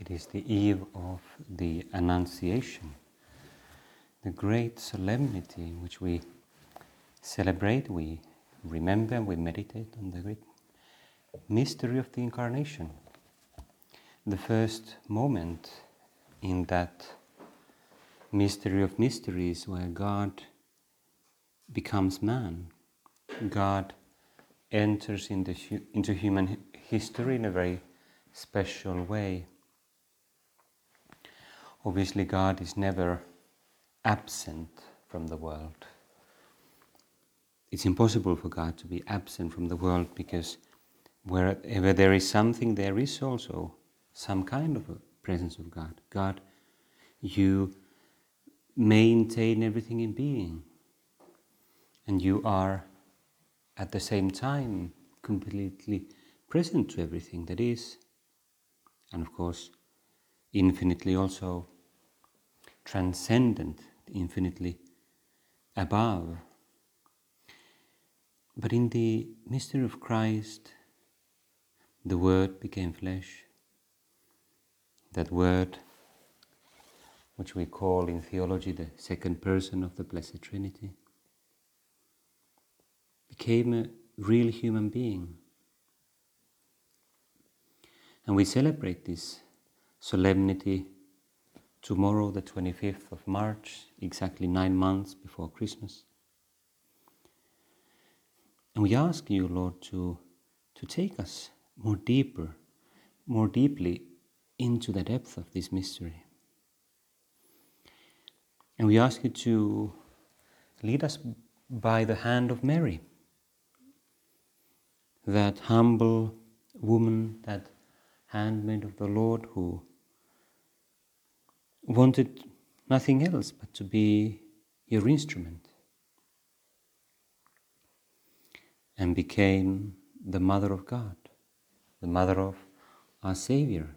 It is the eve of the Annunciation, the great solemnity in which we celebrate, we remember, we meditate on the great mystery of the Incarnation. The first moment in that mystery of mysteries where God becomes man, God enters into, into human history in a very special way. Obviously, God is never absent from the world. It's impossible for God to be absent from the world because wherever there is something, there is also some kind of a presence of God. God, you maintain everything in being, and you are at the same time completely present to everything that is, and of course, infinitely also transcendent, infinitely above. But in the mystery of Christ, the Word became flesh. That Word, which we call in theology the second person of the Blessed Trinity, became a real human being. And we celebrate this solemnity tomorrow, the 25th of March, exactly nine months before Christmas. And we ask you, Lord, to, to take us more deeper, more deeply into the depth of this mystery. And we ask you to lead us by the hand of Mary, that humble woman, that handmaid of the Lord who wanted nothing else but to be your instrument and became the mother of God, the mother of our Savior,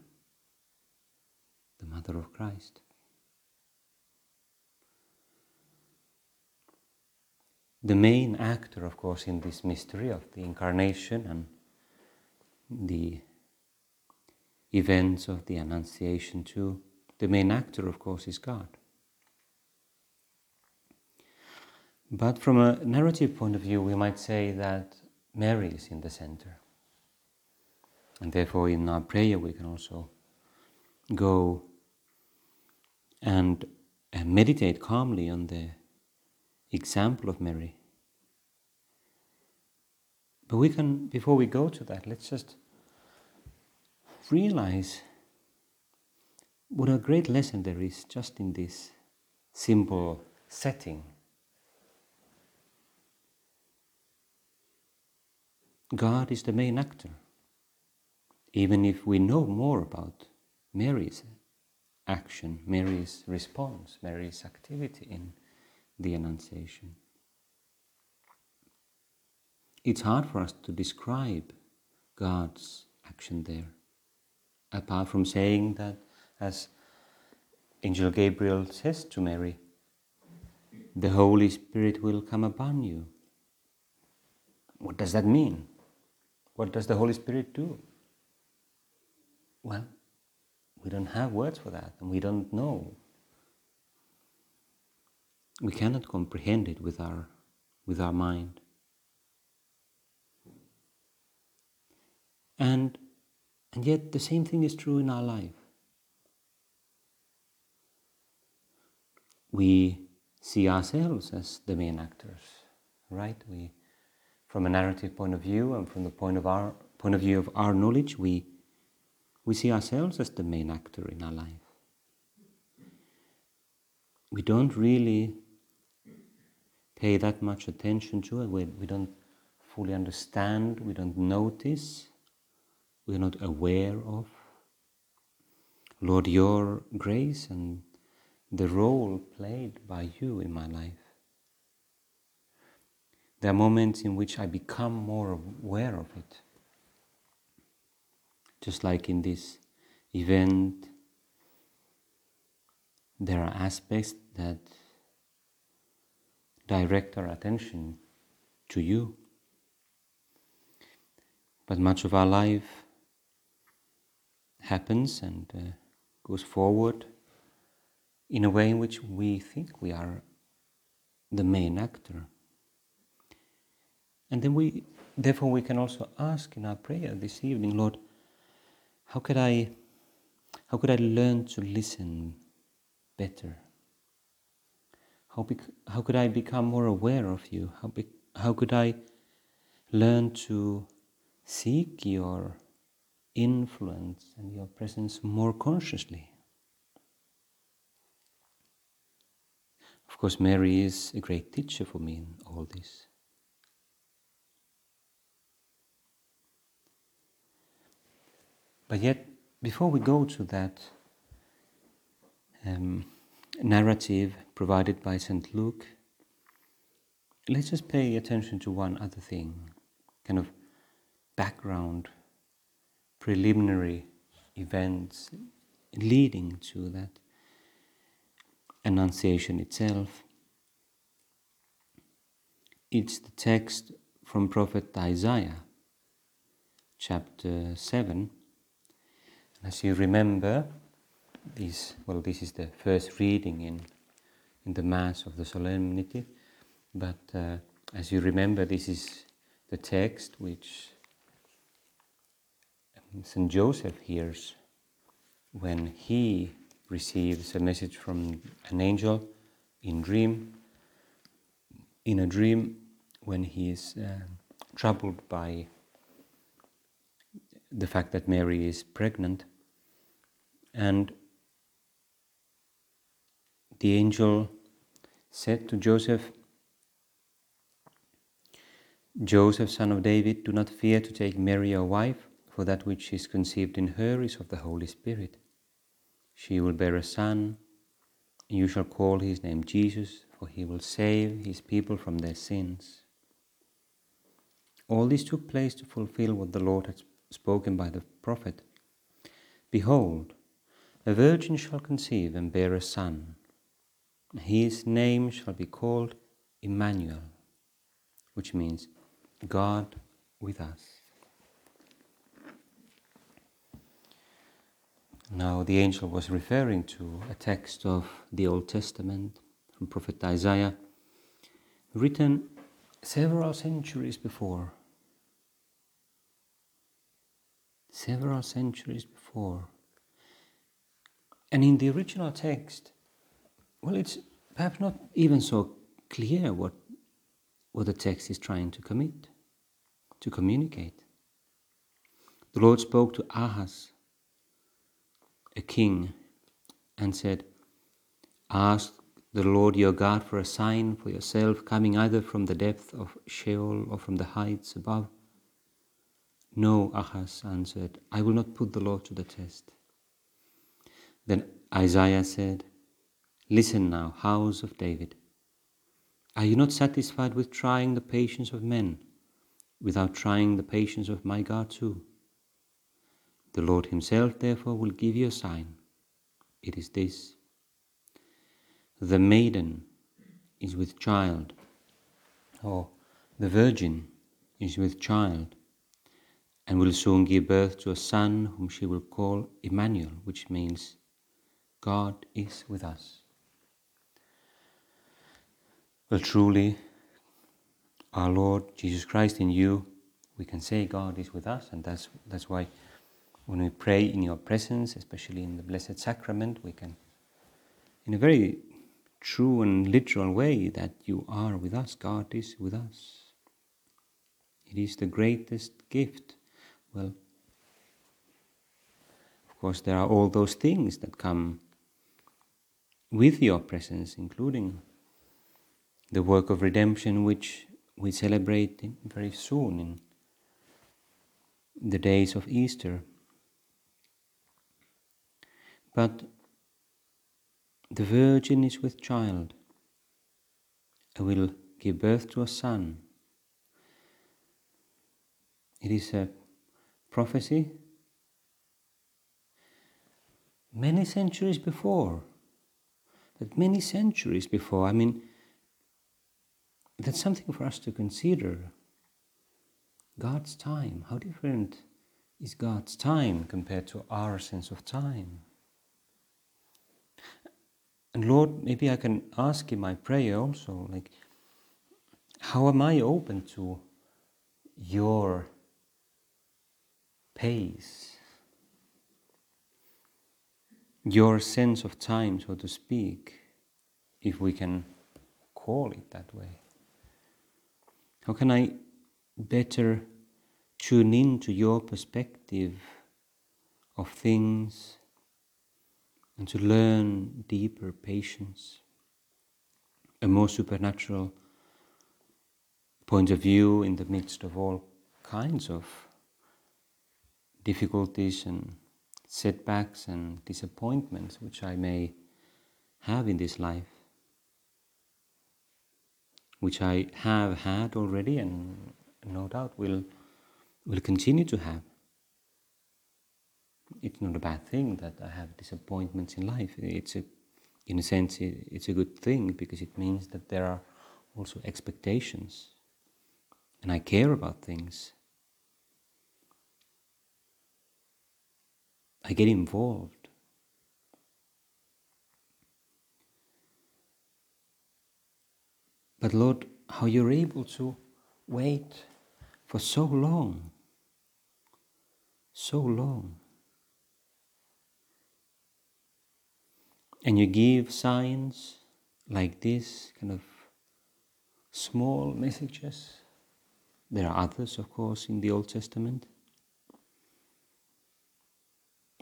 the mother of Christ. The main actor, of course, in this mystery of the incarnation and the events of the Annunciation, too, the main actor, of course, is God. But from a narrative point of view, we might say that Mary is in the center. And therefore, in our prayer, we can also go and meditate calmly on the example of Mary. But we can, before we go to that, let's just realize what a great lesson there is just in this simple setting. God is the main actor. Even if we know more about Mary's action, Mary's response, Mary's activity in the Annunciation. It's hard for us to describe God's action there, apart from saying that, as Angel Gabriel says to Mary, the Holy Spirit will come upon you. What does that mean? What does the Holy Spirit do? Well, we don't have words for that, and we don't know. We cannot comprehend it with our, with our mind. And, and yet, the same thing is true in our life. We see ourselves as the main actors, right? We, from a narrative point of view and from the point of our point of view of our knowledge, we we see ourselves as the main actor in our life. We don't really pay that much attention to it. We, we don't fully understand. We don't notice. We're not aware of. Lord, your grace and the role played by you in my life. There are moments in which I become more aware of it. Just like in this event, there are aspects that direct our attention to you. But much of our life happens and uh, goes forward in a way in which we think we are the main actor. And then we, therefore, we can also ask in our prayer this evening, Lord, how could I, how could I learn to listen better? How, bec- how could I become more aware of you? How, be- how could I learn to seek your influence and your presence more consciously? Of course, Mary is a great teacher for me in all this. But yet, before we go to that um, narrative provided by St. Luke, let's just pay attention to one other thing kind of background, preliminary events leading to that Annunciation itself. It's the text from Prophet Isaiah, chapter 7. As you remember, this, well, this is the first reading in, in the Mass of the Solemnity, but uh, as you remember, this is the text which St. Joseph hears when he receives a message from an angel in dream in a dream when he is uh, troubled by the fact that Mary is pregnant. And the angel said to Joseph Joseph son of David do not fear to take Mary your wife for that which is conceived in her is of the Holy Spirit she will bear a son, and you shall call his name Jesus, for he will save his people from their sins. All this took place to fulfill what the Lord had spoken by the prophet. Behold, a virgin shall conceive and bear a son. And his name shall be called Emmanuel, which means God with us. Now, the angel was referring to a text of the Old Testament from Prophet Isaiah, written several centuries before. Several centuries before. And in the original text, well, it's perhaps not even so clear what, what the text is trying to commit, to communicate. The Lord spoke to Ahaz a king and said, Ask the Lord your God for a sign for yourself coming either from the depth of Sheol or from the heights above. No, Ahaz answered, I will not put the Lord to the test. Then Isaiah said, Listen now, house of David. Are you not satisfied with trying the patience of men without trying the patience of my God too? The Lord Himself, therefore, will give you a sign. It is this the maiden is with child, or the virgin is with child, and will soon give birth to a son whom she will call Emmanuel, which means God is with us. Well, truly, our Lord Jesus Christ in you, we can say God is with us, and that's, that's why when we pray in your presence, especially in the Blessed Sacrament, we can, in a very true and literal way, that you are with us, God is with us. It is the greatest gift. Well, of course, there are all those things that come with your presence, including the work of redemption, which we celebrate very soon in the days of Easter. But the Virgin is with child and will give birth to a son. It is a prophecy many centuries before. But many centuries before, I mean, that's something for us to consider. God's time, how different is God's time compared to our sense of time? And Lord, maybe I can ask in my prayer also, like, how am I open to your pace, your sense of time, so to speak, if we can call it that way? How can I better tune in to your perspective of things and to learn deeper patience, a more supernatural point of view in the midst of all kinds of difficulties and setbacks and disappointments which I may have in this life, which I have had already and no doubt will, will continue to have it's not a bad thing that I have disappointments in life. It's a, in a sense, it's a good thing because it means that there are also expectations, and I care about things. I get involved. But Lord, how you're able to wait for so long, so long. And you give signs like this, kind of small messages. There are others, of course, in the Old Testament.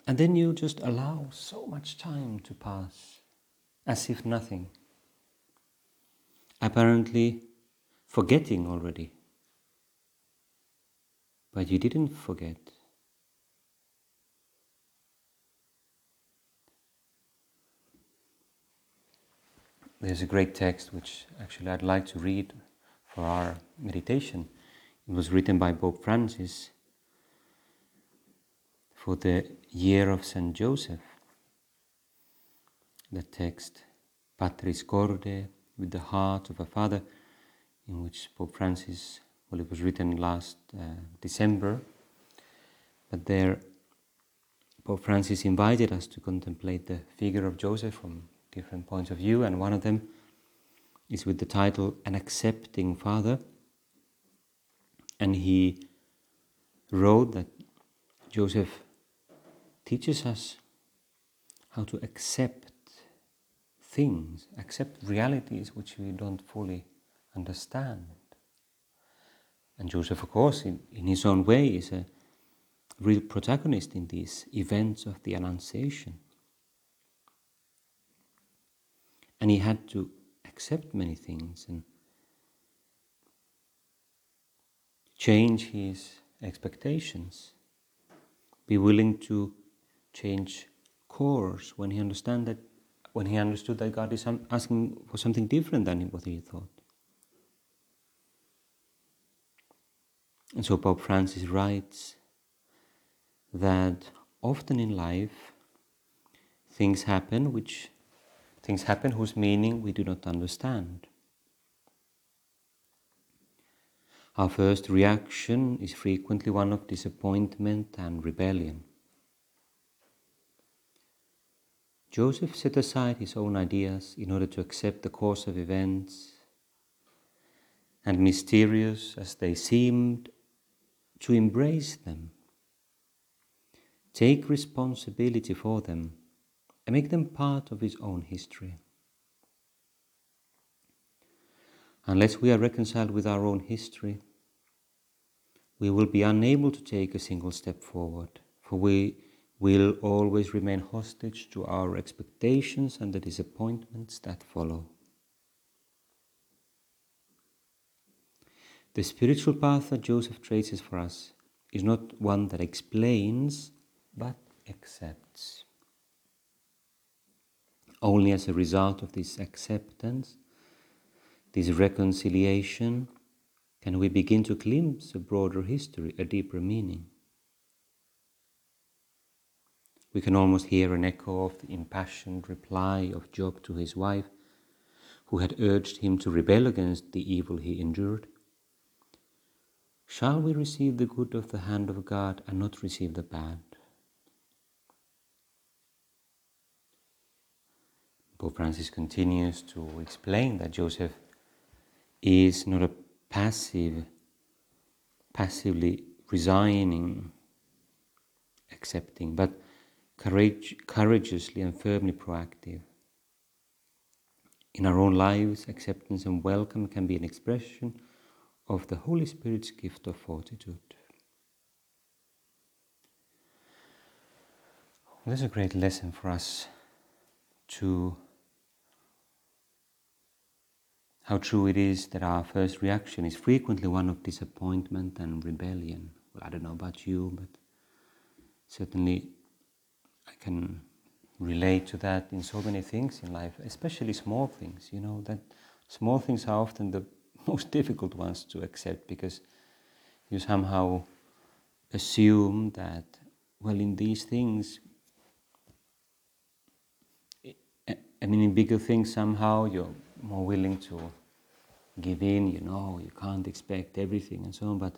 And then you just allow so much time to pass as if nothing. Apparently forgetting already. But you didn't forget. There's a great text which actually I'd like to read for our meditation. It was written by Pope Francis for the year of Saint Joseph. The text, Patris Corde, with the heart of a father, in which Pope Francis, well, it was written last uh, December, but there Pope Francis invited us to contemplate the figure of Joseph from different points of view, and one of them is with the title An Accepting Father. And he wrote that Joseph teaches us how to accept things, accept realities which we don't fully understand. And Joseph, of course, in, in his own way, is a real protagonist in these events of the Annunciation. And he had to accept many things and change his expectations, be willing to change course when he understand that when he understood that God is asking for something different than what he thought. And so Pope Francis writes that often in life things happen which Things happen whose meaning we do not understand. Our first reaction is frequently one of disappointment and rebellion. Joseph set aside his own ideas in order to accept the course of events, and mysterious as they seemed, to embrace them, take responsibility for them, and make them part of his own history. Unless we are reconciled with our own history, we will be unable to take a single step forward, for we will always remain hostage to our expectations and the disappointments that follow. The spiritual path that Joseph traces for us is not one that explains, but accepts. Only as a result of this acceptance, this reconciliation, can we begin to glimpse a broader history, a deeper meaning. We can almost hear an echo of the impassioned reply of Job to his wife, who had urged him to rebel against the evil he endured. Shall we receive the good of the hand of God and not receive the bad? Pope Francis continues to explain that Joseph is not a passive, passively resigning, accepting, but courage, courageously and firmly proactive. In our own lives, acceptance and welcome can be an expression of the Holy Spirit's gift of fortitude. This is a great lesson for us to how true it is that our first reaction is frequently one of disappointment and rebellion. Well, I don't know about you, but certainly I can relate to that in so many things in life, especially small things. You know, that small things are often the most difficult ones to accept because you somehow assume that, well, in these things, I mean, in bigger things, somehow you're more willing to give in, you know, you can't expect everything and so on, but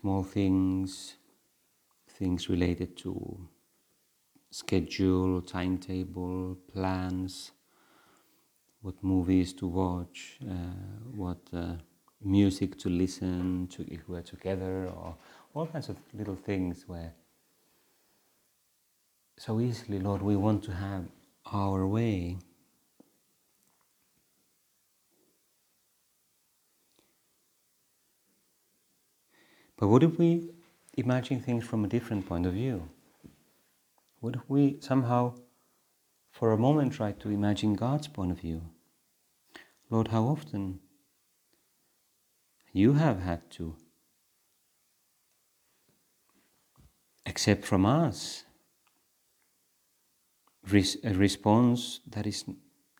small things, things related to schedule, timetable, plans, what movies to watch, uh, what uh, music to listen to if we're together, or all kinds of little things where so easily, Lord, we want to have our way. But what if we imagine things from a different point of view? What if we somehow, for a moment, try to imagine God's point of view? Lord, how often you have had to accept from us a response that is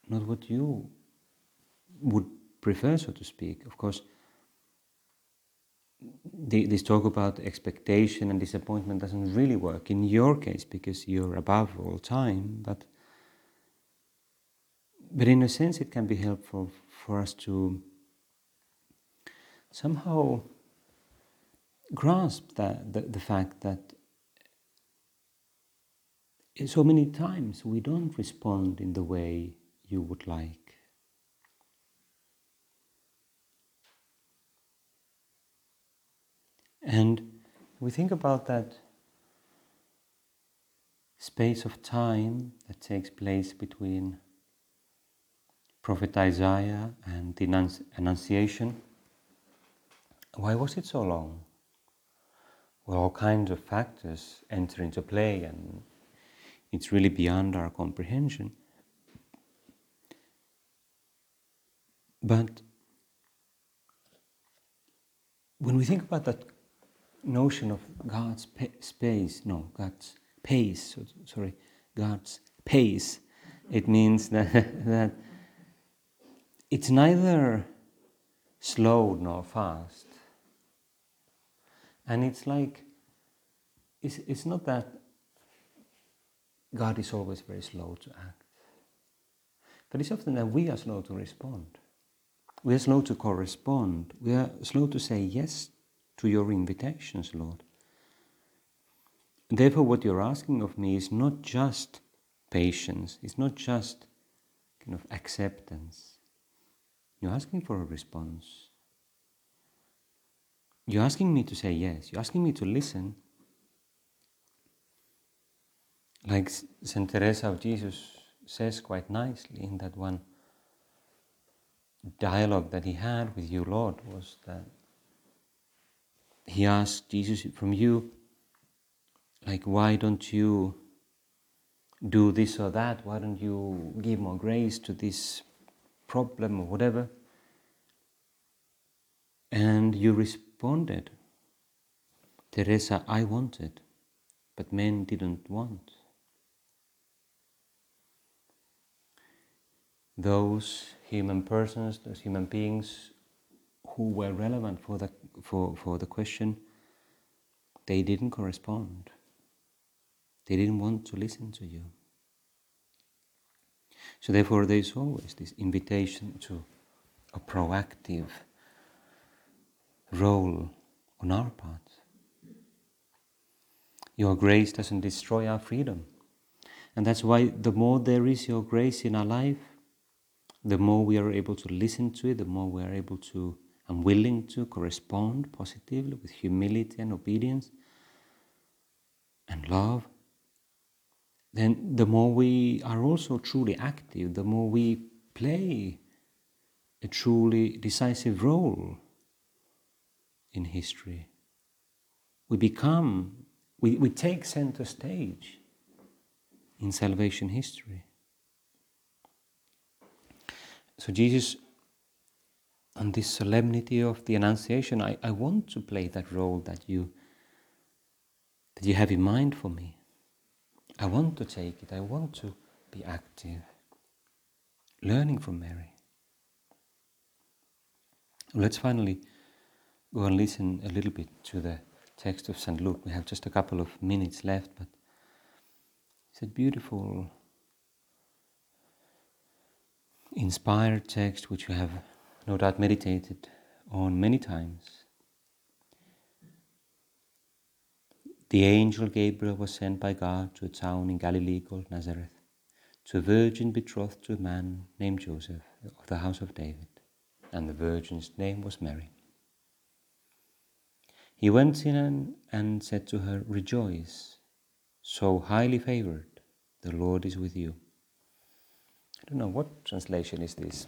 not what you would prefer, so to speak. Of course, this talk about expectation and disappointment doesn't really work in your case because you're above all time, but but in a sense it can be helpful for us to somehow grasp that the, the fact that so many times we don't respond in the way you would like. And we think about that space of time that takes place between Prophet Isaiah and the Annunciation. Why was it so long? Well, all kinds of factors enter into play, and it's really beyond our comprehension. But when we think about that notion of God's space, no, God's pace, sorry, God's pace, it means that, that it's neither slow nor fast. And it's like, it's, it's not that God is always very slow to act. But it's often that we are slow to respond. We are slow to correspond. We are slow to say yes to your invitations, Lord. Therefore, what you're asking of me is not just patience, it's not just kind of acceptance. You're asking for a response. You're asking me to say yes. You're asking me to listen. Like St. Teresa of Jesus says quite nicely in that one dialogue that he had with you, Lord, was that he asked Jesus from you, like, why don't you do this or that? Why don't you give more grace to this problem or whatever? And you responded, Teresa, I wanted, but men didn't want. those human persons, those human beings who were relevant for the, for, for the question, they didn't correspond. They didn't want to listen to you. So, therefore, there is always this invitation to a proactive role on our part. Your grace doesn't destroy our freedom. And that's why the more there is your grace in our life, the more we are able to listen to it, the more we are able to and willing to correspond positively with humility and obedience and love, then the more we are also truly active, the more we play a truly decisive role in history. We become, we, we take center stage in salvation history. So, Jesus, on this solemnity of the Annunciation, I, I want to play that role that you, that you have in mind for me. I want to take it, I want to be active, learning from Mary. Let's finally go and listen a little bit to the text of St. Luke. We have just a couple of minutes left, but it's a beautiful, inspired text which we have no doubt meditated on many times. The angel Gabriel was sent by God to a town in Galilee called Nazareth, to a virgin betrothed to a man named Joseph of the house of David, and the virgin's name was Mary. He went in and said to her, Rejoice, so highly favored, the Lord is with you. I don't know what translation is this.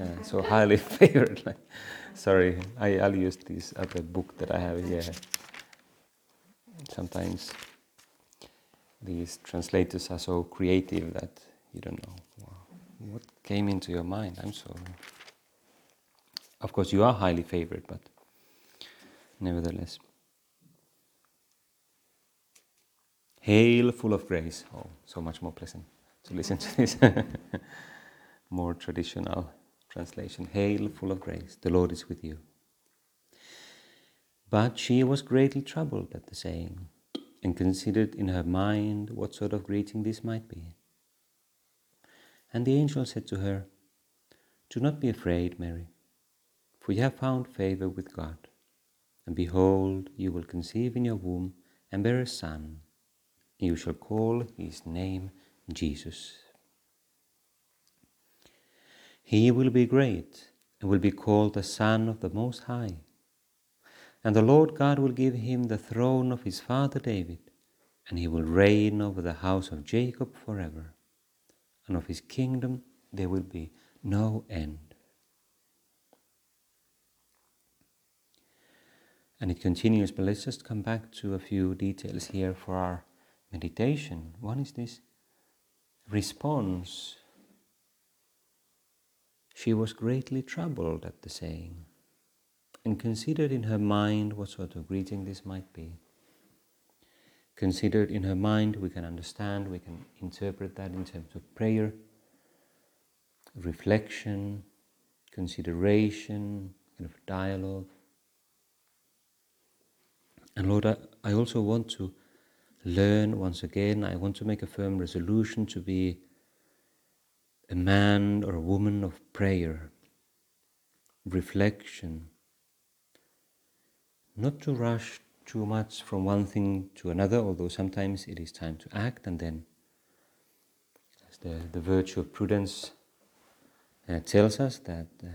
Uh, so highly favored. Sorry, I, I'll use this other book that I have here sometimes these translators are so creative that you don't know what came into your mind. I'm sorry. Of course, you are highly favored, but nevertheless. Hail, full of grace. Oh, so much more pleasant to listen to this more traditional translation. Hail, full of grace. The Lord is with you. But she was greatly troubled at the saying, and considered in her mind what sort of greeting this might be. And the angel said to her, Do not be afraid, Mary, for you have found favor with God. And behold, you will conceive in your womb and bear a son, you shall call his name Jesus. He will be great and will be called the Son of the Most High and the Lord God will give him the throne of his father David, and he will reign over the house of Jacob forever, and of his kingdom there will be no end. And it continues, but let's just come back to a few details here for our meditation. One is this response. She was greatly troubled at the saying and considered in her mind what sort of greeting this might be. Considered in her mind, we can understand, we can interpret that in terms of prayer, reflection, consideration, kind of dialogue. And Lord, I, I also want to learn once again, I want to make a firm resolution to be a man or a woman of prayer, reflection, not to rush too much from one thing to another, although sometimes it is time to act, and then the, the virtue of prudence uh, tells us that uh,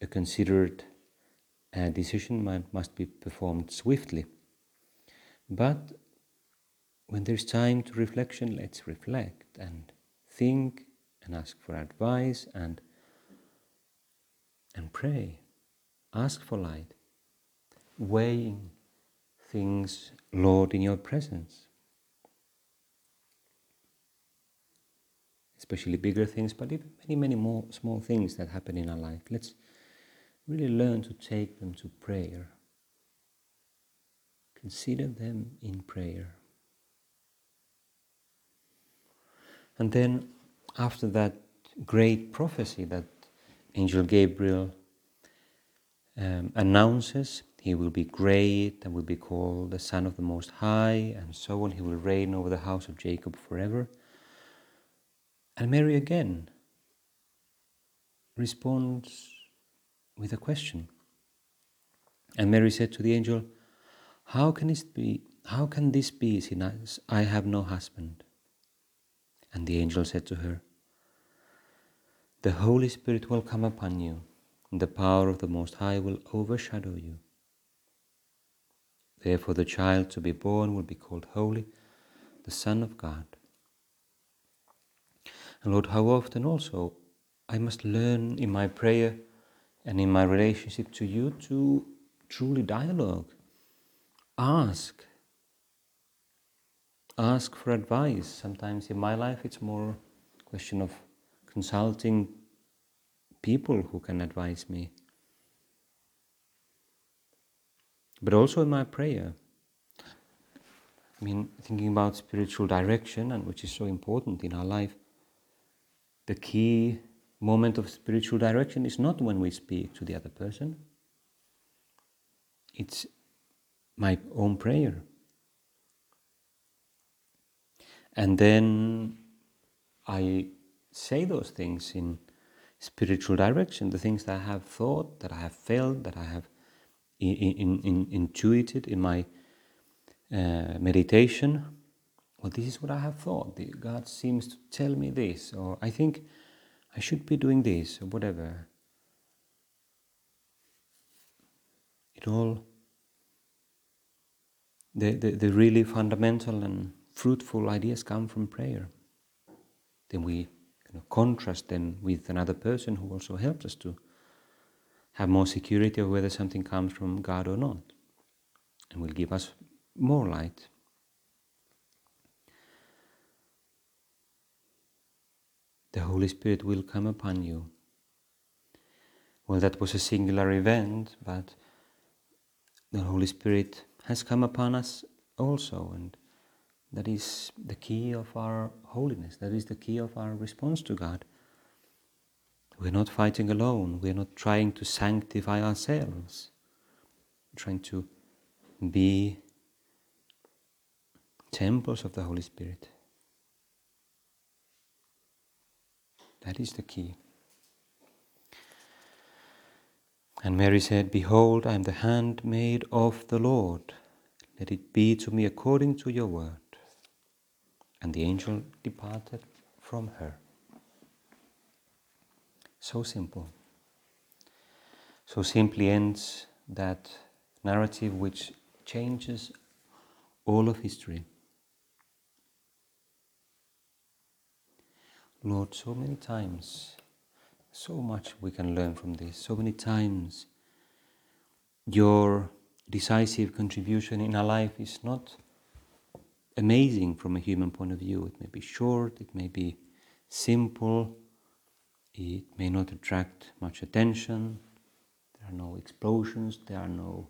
a considered uh, decision might, must be performed swiftly. But when there's time to reflection, let's reflect and think and ask for advice and and pray. Ask for light weighing things, Lord, in your presence. Especially bigger things, but even many, many more small things that happen in our life. Let's really learn to take them to prayer. Consider them in prayer. And then, after that great prophecy that Angel Gabriel um, announces he will be great and will be called the Son of the Most High, and so on. He will reign over the house of Jacob forever. And Mary again responds with a question. And Mary said to the angel, How can this be? How can this be, since I have no husband? And the angel said to her, The Holy Spirit will come upon you, and the power of the Most High will overshadow you. Therefore, the child to be born will be called Holy, the Son of God. And Lord, how often also I must learn in my prayer and in my relationship to you to truly dialogue, ask, ask for advice. Sometimes in my life it's more a question of consulting people who can advise me. But also in my prayer. I mean, thinking about spiritual direction, and which is so important in our life, the key moment of spiritual direction is not when we speak to the other person, it's my own prayer. And then I say those things in spiritual direction, the things that I have thought, that I have felt, that I have in, in, in, intuited in my uh, meditation. Well, this is what I have thought. God seems to tell me this, or I think I should be doing this, or whatever. It all, the, the, the really fundamental and fruitful ideas come from prayer. Then we kind of contrast them with another person who also helps us to have more security of whether something comes from God or not, and will give us more light. The Holy Spirit will come upon you. Well, that was a singular event, but the Holy Spirit has come upon us also, and that is the key of our holiness, that is the key of our response to God. We're not fighting alone, we're not trying to sanctify ourselves, we're trying to be temples of the Holy Spirit. That is the key. And Mary said, Behold, I am the handmaid of the Lord. Let it be to me according to your word. And the angel departed from her. So simple. So simply ends that narrative which changes all of history. Lord, so many times, so much we can learn from this, so many times your decisive contribution in our life is not amazing from a human point of view. It may be short, it may be simple, it may not attract much attention. There are no explosions, there are no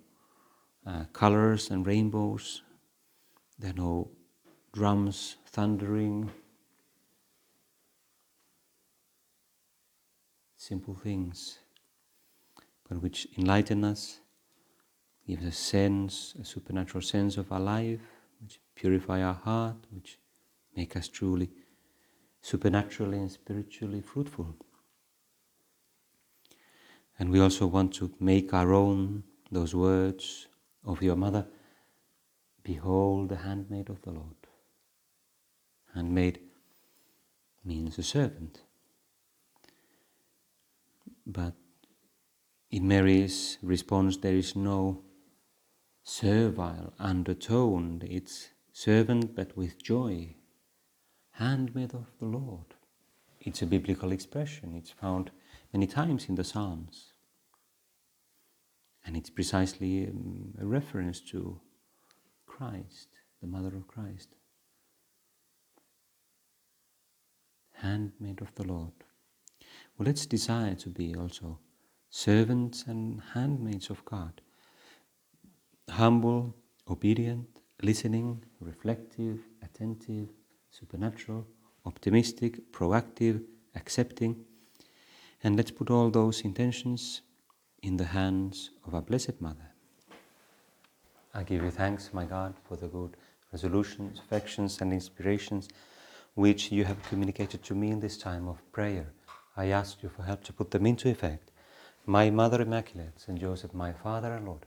uh, colors and rainbows, there are no drums thundering. Simple things, but which enlighten us, give us a sense, a supernatural sense of our life, which purify our heart, which make us truly supernaturally and spiritually fruitful. And we also want to make our own those words of your mother Behold the handmaid of the Lord. Handmaid means a servant. But in Mary's response, there is no servile undertone. It's servant but with joy. Handmaid of the Lord. It's a biblical expression. It's found many times in the Psalms. And it's precisely um, a reference to Christ, the Mother of Christ. Handmaid of the Lord. Well, let's desire to be also servants and handmaids of God. Humble, obedient, listening, reflective, attentive, supernatural, optimistic, proactive, accepting. And let's put all those intentions in the hands of our Blessed Mother. I give you thanks, my God, for the good resolutions, affections, and inspirations which you have communicated to me in this time of prayer. I ask you for help to put them into effect. My Mother Immaculate, Saint Joseph, my Father and Lord,